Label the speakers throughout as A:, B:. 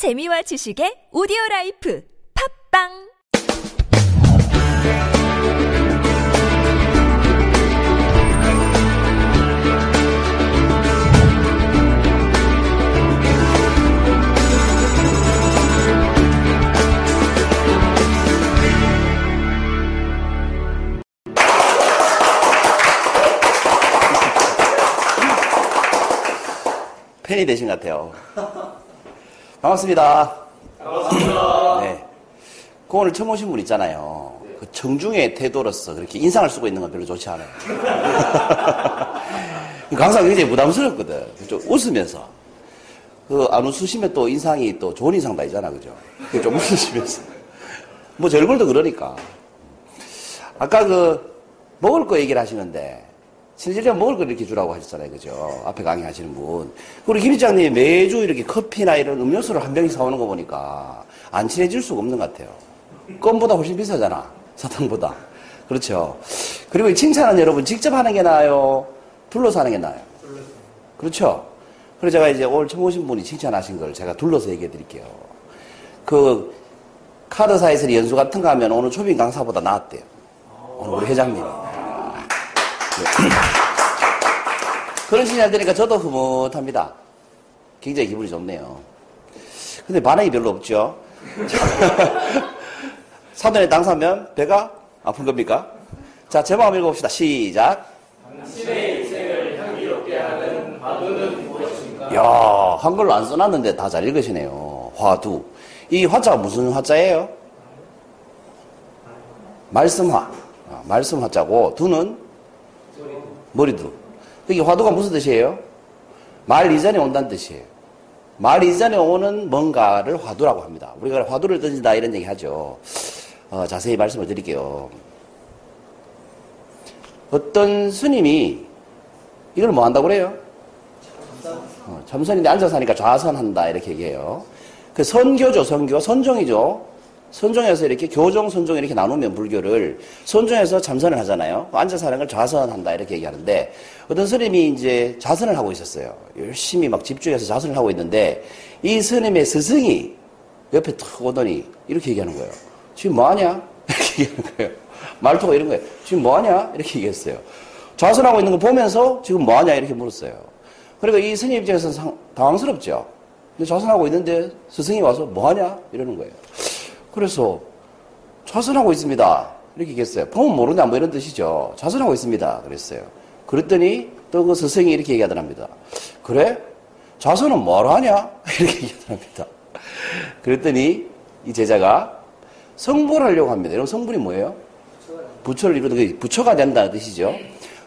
A: 재미와 지식의 오디오 라이프 팝빵
B: 팬이 되신 것 같아요. 반갑습니다. 반갑습니다. 네. 그 오늘 처음 오신 분 있잖아요. 그 정중의 태도로서 그렇게 인상을 쓰고 있는 건 별로 좋지 않아요. 항상 굉장히 부담스럽거든. 좀 웃으면서. 그, 안 웃으시면 또 인상이 또 좋은 인상 다이잖아, 그죠? 좀 웃으시면서. 뭐, 제 얼굴도 그러니까. 아까 그, 먹을 거 얘기를 하시는데, 실질적으로 먹을 거 이렇게 주라고 하셨잖아요. 그죠? 앞에 강의하시는 분. 우리 김 회장님이 매주 이렇게 커피나 이런 음료수를 한 병씩 사오는 거 보니까 안 친해질 수가 없는 것 같아요. 껌보다 훨씬 비싸잖아. 사탕보다. 그렇죠. 그리고 이 칭찬은 여러분 직접 하는 게 나아요? 둘러서 하는 게 나아요? 그렇죠. 그래서 제가 이제 오늘 처음 오신 분이 칭찬하신 걸 제가 둘러서 얘기해 드릴게요. 그 카드사에서 연수 같은 거 하면 오늘 초빙 강사보다 나았대요. 오늘 우리 회장님이. 그런 시간이 되니까 저도 흐뭇합니다. 굉장히 기분이 좋네요. 근데 반응이 별로 없죠? 사돈에 당사면 배가 아픈 겁니까? 자, 제목 한번 읽어봅시다. 시작.
C: 당신의 인생을 향기롭게 하는 화두는 무엇입니까?
B: 야 한글로 안 써놨는데 다 잘 읽으시네요. 화두. 이 화자가 무슨 화자예요? 말씀화. 아, 말씀 화자고, 두는 머리두. 여기 화두가 무슨 뜻이에요? 말 이전에 온다는 뜻이에요. 말 이전에 오는 뭔가를 화두라고 합니다. 우리가 화두를 던진다 이런 얘기 하죠. 어, 자세히 말씀을 드릴게요. 어떤 스님이 이걸 뭐 한다고 그래요? 어, 참선인데 앉아서 하니까 좌선한다 이렇게 얘기해요. 그 선교죠, 선교. 선종이죠. 선종에서 이렇게 교종, 선종 이렇게 나누면 불교를 선종에서 참선을 하잖아요. 앉아서 하는 걸 좌선한다 이렇게 얘기하는데 어떤 스님이 이제 좌선을 하고 있었어요. 열심히 막 집중해서 좌선을 하고 있는데 이 스님의 스승이 옆에 탁 오더니 이렇게 얘기하는 거예요. 지금 뭐 하냐? 이렇게 얘기하는 거예요. 말투가 이런 거예요. 지금 뭐 하냐? 이렇게 얘기했어요. 좌선하고 있는 거 보면서 지금 뭐 하냐? 이렇게 물었어요. 그러니까 이 스님 입장에서는 상, 당황스럽죠. 근데 좌선하고 있는데 스승이 와서 뭐 하냐? 이러는 거예요. 그래서 좌선하고 있습니다. 이렇게 얘기했어요. 보면 모르냐 뭐 이런 뜻이죠. 좌선하고 있습니다. 그랬어요. 그랬더니 또 그 스승이 이렇게 얘기하더랍니다. 그래? 좌선은 뭐로 하냐? 이렇게 얘기하더랍니다. 그랬더니 이 제자가 성불 하려고 합니다. 여러분 성불이 뭐예요? 부처를 이루는 부처가 된다는 뜻이죠.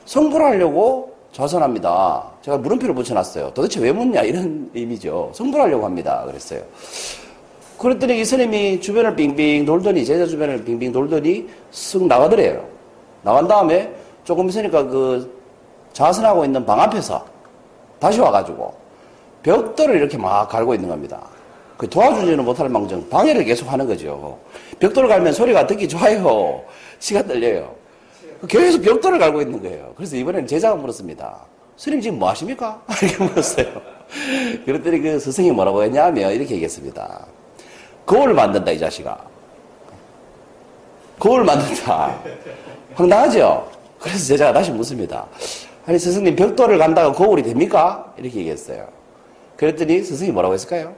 B: 성불하려고 좌선합니다. 제가 물음표를 붙여놨어요. 도대체 왜 묻냐 이런 의미죠. 성불하려고 합니다. 그랬어요. 그랬더니 이 스님이 주변을 빙빙 돌더니 제자 주변을 빙빙 돌더니 쓱 나가더래요. 나간 다음에 조금 있으니까 그 좌선하고 있는 방 앞에서 다시 와가지고 벽돌을 이렇게 막 갈고 있는 겁니다. 그 도와주지는 못할 망정 방해를 계속 하는 거죠. 벽돌을 갈면 소리가 듣기 좋아요. 시가 떨려요. 계속 벽돌을 갈고 있는 거예요. 그래서 이번에는 제자가 물었습니다. 스님 지금 뭐 하십니까? 이렇게 물었어요. 그랬더니 그 스승이 뭐라고 했냐면 이렇게 얘기했습니다. 거울을 만든다, 이 자식아. 거울을 만든다. 황당하죠? 그래서 제자가 다시 묻습니다. 아니, 스승님 벽돌을 간다가 거울이 됩니까? 이렇게 얘기했어요. 그랬더니 스승이 뭐라고 했을까요?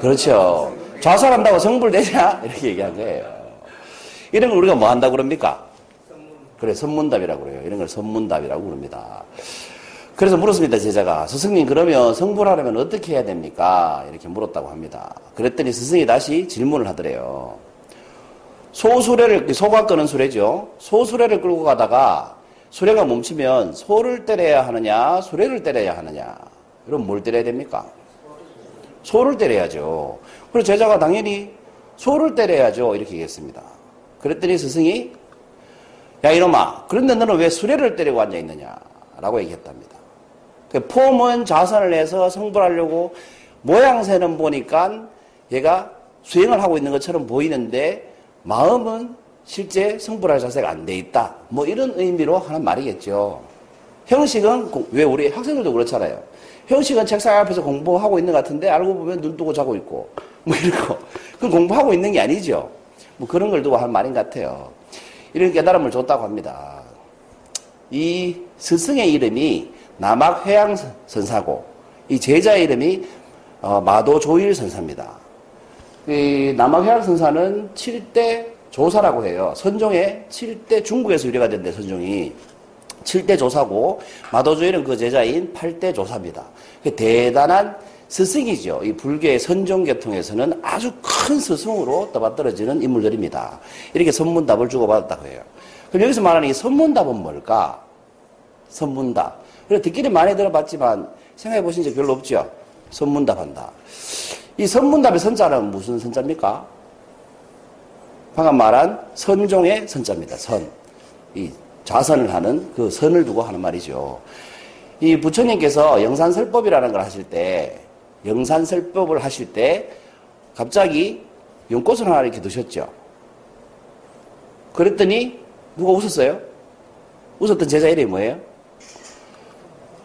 B: 그렇죠. 좌선한다고 성불되냐? 이렇게 얘기한 거예요. 이런 걸 우리가 뭐 한다고 그럽니까? 그래, 선문답이라고 그래요. 이런 걸 선문답이라고 그럽니다. 그래서 물었습니다, 제자가. 스승님, 그러면 성불하려면 어떻게 해야 됩니까? 이렇게 물었다고 합니다. 그랬더니 스승이 다시 질문을 하더래요. 소수레를, 소가 끄는 수레죠. 소수레를 끌고 가다가 수레가 멈추면 소를 때려야 하느냐, 수레를 때려야 하느냐. 그럼 뭘 때려야 됩니까? 소를 때려야죠. 그래서 제자가 당연히 소를 때려야죠. 이렇게 얘기했습니다. 그랬더니 스승이 야 이놈아 그런데 너는 왜 수레를 때리고 앉아 있느냐 라고 얘기했답니다. 그 폼은 자선을 해서 성불하려고 모양새는 보니까 얘가 수행을 하고 있는 것처럼 보이는데 마음은 실제 성불할 자세가 안 돼 있다. 뭐 이런 의미로 하는 말이겠죠. 형식은 왜 우리 학생들도 그렇잖아요. 형식은 책상 앞에서 공부하고 있는 것 같은데 알고 보면 눈 뜨고 자고 있고 뭐 거. 그 공부하고 있는 게 아니죠. 뭐 그런 걸 두고 한 말인 것 같아요. 이런 깨달음을 줬다고 합니다. 이 스승의 이름이 남학 회양 선사고 이 제자의 이름이 어, 마도 조일 선사입니다. 이 남학 회양 선사는 7대 조사라고 해요. 선종의 7대 중국에서 유래가 된대 선종이 7대 조사고 마도 조일은 그 제자인 8대 조사입니다. 그 대단한 스승이죠. 이 불교의 선종계통에서는 아주 큰 스승으로 떠받들어지는 인물들입니다. 이렇게 선문답을 주고받았다고 해요. 그럼 여기서 말하는 이 선문답은 뭘까? 선문답. 그래 듣기는 많이 들어봤지만 생각해 보신 적 별로 없죠? 선문답 한다. 이 선문답의 선자는 무슨 선자입니까? 방금 말한 선종의 선자입니다. 선. 이 좌선을 하는 그 선을 두고 하는 말이죠. 이 부처님께서 영산설법이라는 걸 하실 때, 영산설법을 하실 때, 갑자기 연꽃을 하나 이렇게 드셨죠. 그랬더니, 누가 웃었어요? 웃었던 제자 이름이 뭐예요?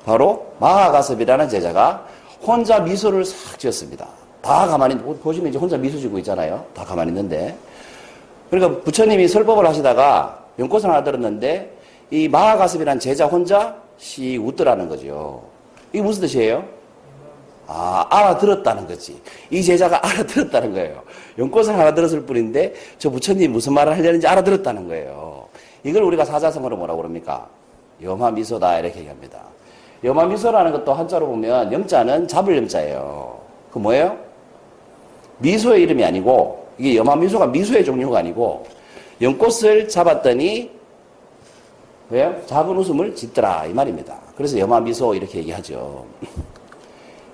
B: 바로 마하가섭이라는 제자가 혼자 미소를 싹 지었습니다. 다 가만히, 보시면 이제 혼자 미소 지고 있잖아요. 다 가만히 있는데. 그러니까 부처님이 설법을 하시다가 연꽃을 하나 들었는데 이 마하가습이라는 제자 혼자 씩 웃더라는 거죠. 이게 무슨 뜻이에요? 아, 알아들었다는 거지. 이 제자가 알아들었다는 거예요. 연꽃을 하나 들었을 뿐인데 저 부처님 무슨 말을 하려는지 알아들었다는 거예요. 이걸 우리가 사자성어로 뭐라고 그럽니까? 염화 미소다 이렇게 얘기합니다. 염화미소라는 것도 한자로 보면 염자는 잡을 염자예요. 그 뭐예요? 미소의 이름이 아니고 이게 염화미소가 미소의 종류가 아니고 연꽃을 잡았더니 왜요? 작은 웃음을 짓더라 이 말입니다. 그래서 염화미소 이렇게 얘기하죠.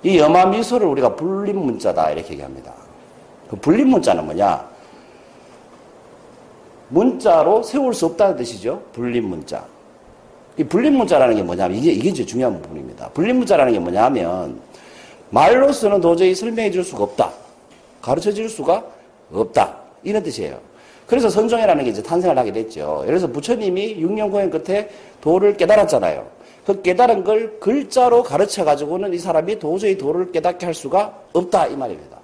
B: 이 염화미소를 우리가 불림 문자다 이렇게 얘기합니다. 그 불림 문자는 뭐냐? 문자로 세울 수 없다는 뜻이죠. 불림 문자. 이 불림문자라는 게 뭐냐면 이게 이게 이제 중요한 부분입니다. 불림문자라는 게 뭐냐면 말로서는 도저히 설명해 줄 수가 없다. 가르쳐 줄 수가 없다. 이런 뜻이에요. 그래서 선종이라는 게 이제 탄생을 하게 됐죠. 예를 들어서 부처님이 6년 공연 끝에 도를 깨달았잖아요. 그 깨달은 걸 글자로 가르쳐 가지고는 이 사람이 도저히 도를 깨닫게 할 수가 없다 이 말입니다.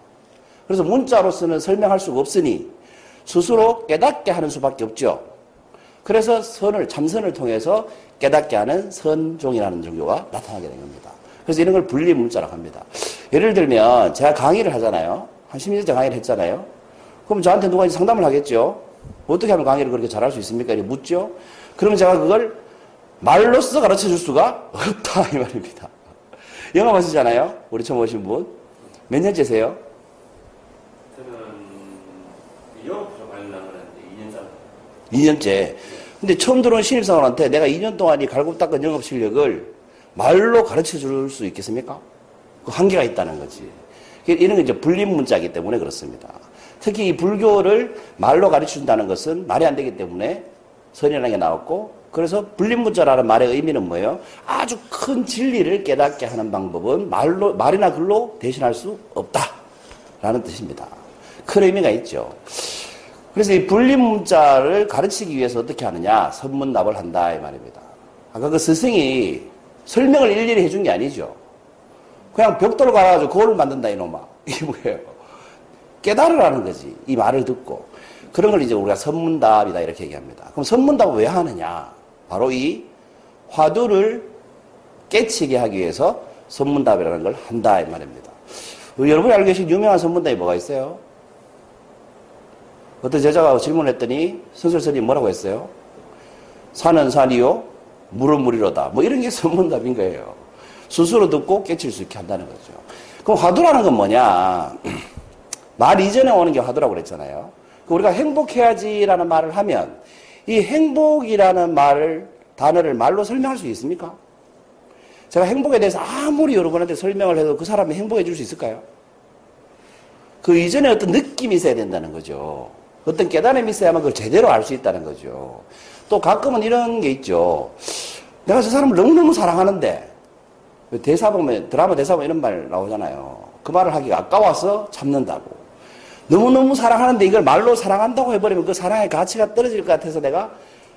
B: 그래서 문자로서는 설명할 수가 없으니 스스로 깨닫게 하는 수밖에 없죠. 그래서 선을 참선을 통해서 깨닫게 하는 선종이라는 종교가 나타나게 된 겁니다. 그래서 이런 걸 분리 문자라고 합니다. 예를 들면 제가 강의를 하잖아요. 한 10년째 강의를 했잖아요. 그럼 저한테 누가 이제 상담을 하겠죠. 어떻게 하면 강의를 그렇게 잘할 수 있습니까? 이렇게 묻죠. 그러면 제가 그걸 말로써 가르쳐 줄 수가 없다 이 말입니다. 영어 하시잖아요. 우리 처음 오신 분. 몇 년째세요?
C: 저는 영어 부족 많이 나가는데 2년 전.
B: 2년째. 근데 처음 들어온 신입사원한테 내가 2년 동안 이 갈고 닦은 영업 실력을 말로 가르쳐 줄 수 있겠습니까? 그 한계가 있다는 거지. 이런 게 이제 불림 문자이기 때문에 그렇습니다. 특히 이 불교를 말로 가르쳐 준다는 것은 말이 안 되기 때문에 선이라는 게 나왔고 그래서 불림문자라는 말의 의미는 뭐예요? 아주 큰 진리를 깨닫게 하는 방법은 말로, 말이나 글로 대신할 수 없다. 라는 뜻입니다. 큰 의미가 있죠. 그래서 이 불림문자를 가르치기 위해서 어떻게 하느냐? 선문답을 한다. 이 말입니다. 아까 그 스승이 설명을 일일이 해준 게 아니죠. 그냥 벽돌 갈아가지고 거울을 만든다, 이놈아. 이게 뭐예요? 깨달으라는 거지. 이 말을 듣고. 그런 걸 이제 우리가 선문답이다 이렇게 얘기합니다. 그럼 선문답을 왜 하느냐? 바로 이 화두를 깨치게 하기 위해서 선문답이라는 걸 한다 이 말입니다. 여러분이 알고 계신 유명한 선문답이 뭐가 있어요? 어떤 제자가 질문했더니 선설스님 뭐라고 했어요? 산은 산이요, 물은 물이로다. 뭐 이런 게 선문답인 거예요. 스스로 듣고 깨칠 수 있게 한다는 거죠. 그럼 화두라는 건 뭐냐? 말 이전에 오는 게 화두라고 그랬잖아요. 우리가 행복해야지라는 말을 하면 이 행복이라는 말을 단어를 말로 설명할 수 있습니까? 제가 행복에 대해서 아무리 여러분한테 설명을 해도 그 사람이 행복해 줄 수 있을까요? 그 이전에 어떤 느낌이 있어야 된다는 거죠. 어떤 깨달음이 있어야만 그걸 제대로 알 수 있다는 거죠. 또 가끔은 이런 게 있죠. 내가 저 사람을 너무너무 사랑하는데 대사 보면 드라마 대사 보면 이런 말 나오잖아요. 그 말을 하기가 아까워서 참는다고. 너무너무 사랑하는데 이걸 말로 사랑한다고 해버리면 그 사랑의 가치가 떨어질 것 같아서 내가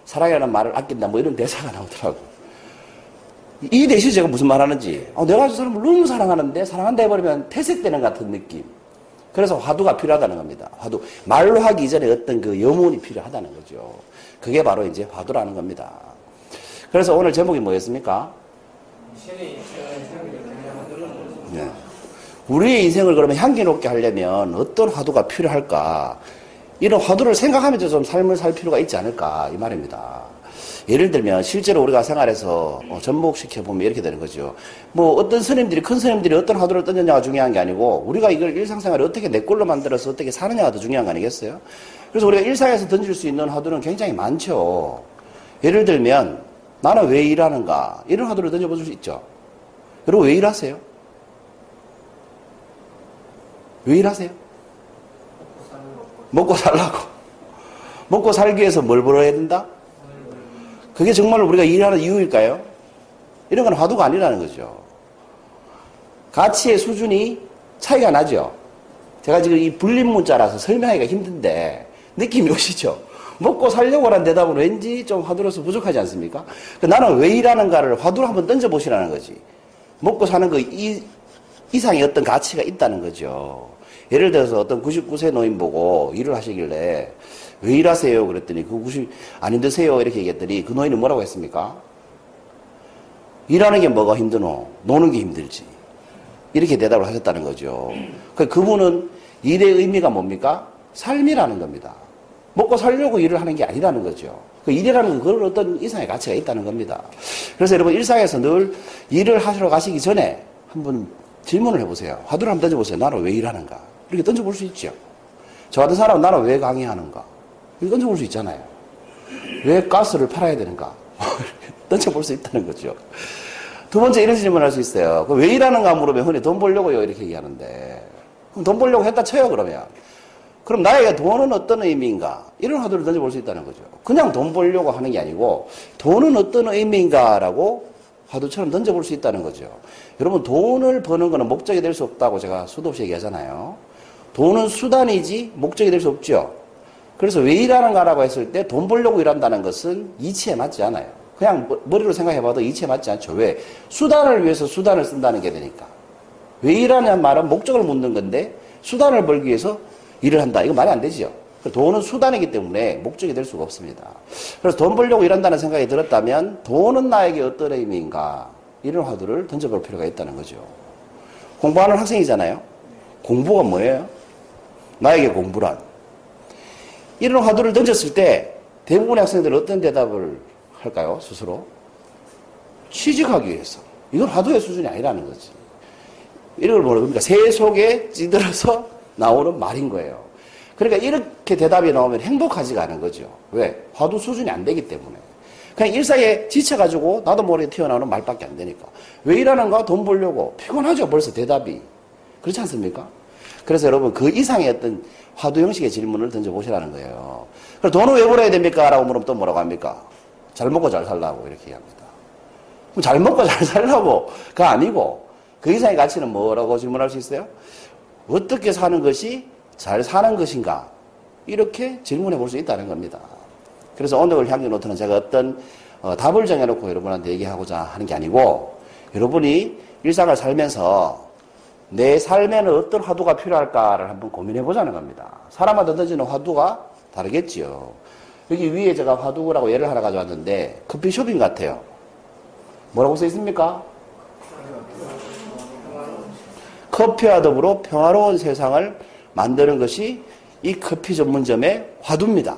B: 사랑이라는 말을 아낀다. 뭐 이런 대사가 나오더라고. 이 대신 제가 무슨 말 하는지, 아, 내가 저 사람을 너무 사랑하는데, 사랑한다 해버리면 퇴색되는 같은 느낌. 그래서 화두가 필요하다는 겁니다. 화두. 말로 하기 이전에 어떤 그 염원이 필요하다는 거죠. 그게 바로 이제 화두라는 겁니다. 그래서 오늘 제목이 뭐였습니까? 네. 우리의 인생을 그러면 향기롭게 하려면 어떤 화두가 필요할까? 이런 화두를 생각하면서 좀 삶을 살 필요가 있지 않을까? 이 말입니다. 예를 들면 실제로 우리가 생활에서 어, 접목시켜 보면 이렇게 되는 거죠. 뭐 어떤 스님들이 큰 스님들이 어떤 화두를 던졌냐가 중요한 게 아니고 우리가 이걸 일상생활에 어떻게 내 꼴로 만들어서 어떻게 사느냐가 더 중요한 거 아니겠어요? 그래서 우리가 일상에서 던질 수 있는 화두는 굉장히 많죠. 예를 들면 나는 왜 일하는가 이런 화두를 던져볼 수 있죠. 여러분 왜 일하세요? 왜 일하세요? 먹고 살라고. 먹고 살기 위해서 뭘 벌어야 된다? 그게 정말 우리가 일하는 이유일까요? 이런 건 화두가 아니라는 거죠. 가치의 수준이 차이가 나죠. 제가 지금 이 불림 문자라서 설명하기가 힘든데 느낌이 오시죠? 먹고 살려고 하는 대답은 왠지 좀 화두로서 부족하지 않습니까? 그 나는 왜 일하는가를 화두로 한번 던져보시라는 거지. 먹고 사는 거 이, 이상의 어떤 가치가 있다는 거죠. 예를 들어서 어떤 99세 노인 보고 일을 하시길래 왜 일하세요? 그랬더니 그 90, 안 힘드세요? 이렇게 얘기했더니 그 노인은 뭐라고 했습니까? 일하는 게 뭐가 힘드노? 노는 게 힘들지. 이렇게 대답을 하셨다는 거죠. 그 그분은 일의 의미가 뭡니까? 삶이라는 겁니다. 먹고 살려고 일을 하는 게 아니라는 거죠. 그 일이라는 건 그런 어떤 이상의 가치가 있다는 겁니다. 그래서 여러분 일상에서 늘 일을 하시러 가시기 전에 한번 질문을 해보세요. 화두를 한번 던져보세요. 나는 왜 일하는가? 이렇게 던져볼 수 있죠. 저 같은 사람은 나는 왜 강의하는가? 이렇게 던져볼 수 있잖아요. 왜 가스를 팔아야 되는가? 던져볼 수 있다는 거죠. 두 번째 이런 질문을 할 수 있어요. 왜 일하는가 물으면 흔히 돈 벌려고요. 이렇게 얘기하는데. 그럼 돈 벌려고 했다 쳐요, 그러면. 그럼 나에게 돈은 어떤 의미인가? 이런 화두를 던져볼 수 있다는 거죠. 그냥 돈 벌려고 하는 게 아니고, 돈은 어떤 의미인가라고 화두처럼 던져볼 수 있다는 거죠. 여러분, 돈을 버는 것은 목적이 될 수 없다고 제가 수도 없이 얘기하잖아요. 돈은 수단이지 목적이 될 수 없죠. 그래서 왜 일하는가라고 했을 때 돈 벌려고 일한다는 것은 이치에 맞지 않아요. 그냥 머리로 생각해봐도 이치에 맞지 않죠. 왜? 수단을 위해서 수단을 쓴다는 게 되니까. 왜 일하냐는 말은 목적을 묻는 건데 수단을 벌기 위해서 일을 한다. 이거 말이 안 되죠. 돈은 수단이기 때문에 목적이 될 수가 없습니다. 그래서 돈 벌려고 일한다는 생각이 들었다면 돈은 나에게 어떤 의미인가 이런 화두를 던져볼 필요가 있다는 거죠. 공부하는 학생이잖아요. 공부가 뭐예요? 나에게 공부란. 이런 화두를 던졌을 때 대부분의 학생들은 어떤 대답을 할까요? 스스로? 취직하기 위해서. 이건 화두의 수준이 아니라는 거지. 이런 걸 뭐라 그러니까 새 속에 찌들어서 나오는 말인 거예요. 그러니까 이렇게 대답이 나오면 행복하지가 않은 거죠. 왜? 화두 수준이 안 되기 때문에. 그냥 일상에 지쳐가지고 나도 모르게 튀어나오는 말밖에 안 되니까. 왜 일하는가? 돈 벌려고. 피곤하죠, 벌써 대답이. 그렇지 않습니까? 그래서 여러분 그 이상의 어떤 화두 형식의 질문을 던져보시라는 거예요. 그럼 돈을 왜 벌어야 됩니까? 라고 물으면 또 뭐라고 합니까? 잘 먹고 잘 살라고 이렇게 얘기합니다. 그럼 잘 먹고 잘 살라고가 아니고 그 이상의 가치는 뭐라고 질문할 수 있어요? 어떻게 사는 것이 잘 사는 것인가? 이렇게 질문해 볼 수 있다는 겁니다. 그래서 오늘 향기 노트는 제가 어떤 어, 답을 정해놓고 여러분한테 얘기하고자 하는 게 아니고 여러분이 일상을 살면서 내 삶에는 어떤 화두가 필요할까를 한번 고민해 보자는 겁니다. 사람마다 던지는 화두가 다르겠지요. 여기 위에 제가 화두라고 예를 하나 가져왔는데 커피숍인 것 같아요. 뭐라고 써 있습니까? 커피와 더불어 평화로운 세상을 만드는 것이 이 커피 전문점의 화두입니다.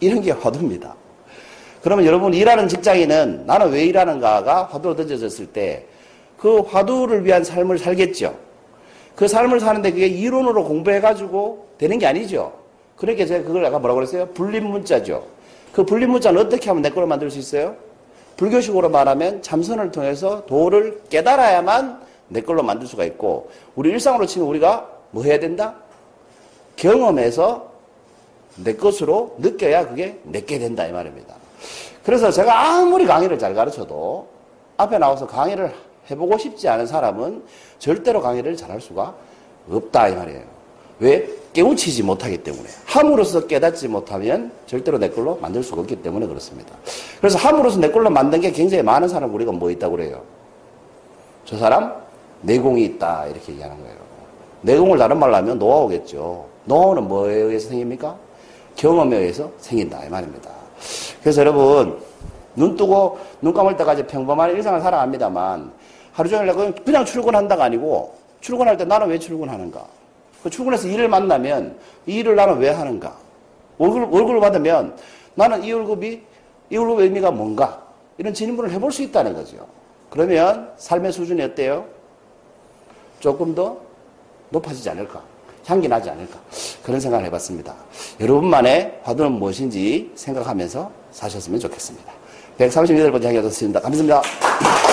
B: 이런 게 화두입니다. 그러면 여러분 일하는 직장인은 나는 왜 일하는가가 화두로 던져졌을 때 그 화두를 위한 삶을 살겠죠. 그 삶을 사는데 그게 이론으로 공부해가지고 되는 게 아니죠. 그러니까 제가 그걸 아까 뭐라고 그랬어요? 불림 문자죠. 그 불림 문자는 어떻게 하면 내 거로 만들 수 있어요? 불교식으로 말하면 참선을 통해서 도를 깨달아야만 내 걸로 만들 수가 있고 우리 일상으로 치면 우리가 뭐 해야 된다? 경험해서 내 것으로 느껴야 그게 내게 된다 이 말입니다. 그래서 제가 아무리 강의를 잘 가르쳐도 앞에 나와서 강의를 해보고 싶지 않은 사람은 절대로 강의를 잘할 수가 없다 이 말이에요. 왜? 깨우치지 못하기 때문에. 함으로써 깨닫지 못하면 절대로 내 걸로 만들 수가 없기 때문에 그렇습니다. 그래서 함으로써 내 걸로 만든 게 굉장히 많은 사람 우리가 뭐 있다고 그래요? 저 사람 내공이 있다 이렇게 얘기하는 거예요. 내공을 다른 말로 하면 노하우겠죠. 노하우는 뭐에 의해서 생깁니까? 경험에 의해서 생긴다 이 말입니다. 그래서 여러분 눈 뜨고 눈 감을 때까지 평범한 일상을 살아갑니다만 하루 종일 그냥- 그냥 출근한다가 아니고 출근할 때 나는 왜 출근하는가? 그 출근해서 일을 만나면 이 일을 나는 왜 하는가? 월급, 월급을 받으면 나는 이 월급이, 이 월급의 의미가 뭔가? 이런 질문을 해볼 수 있다는 거죠. 그러면 삶의 수준이 어때요? 조금 더 높아지지 않을까? 향기 나지 않을까? 그런 생각을 해봤습니다. 여러분만의 화두는 무엇인지 생각하면서 사셨으면 좋겠습니다. 138번째 향기 얻었습니다. 감사합니다.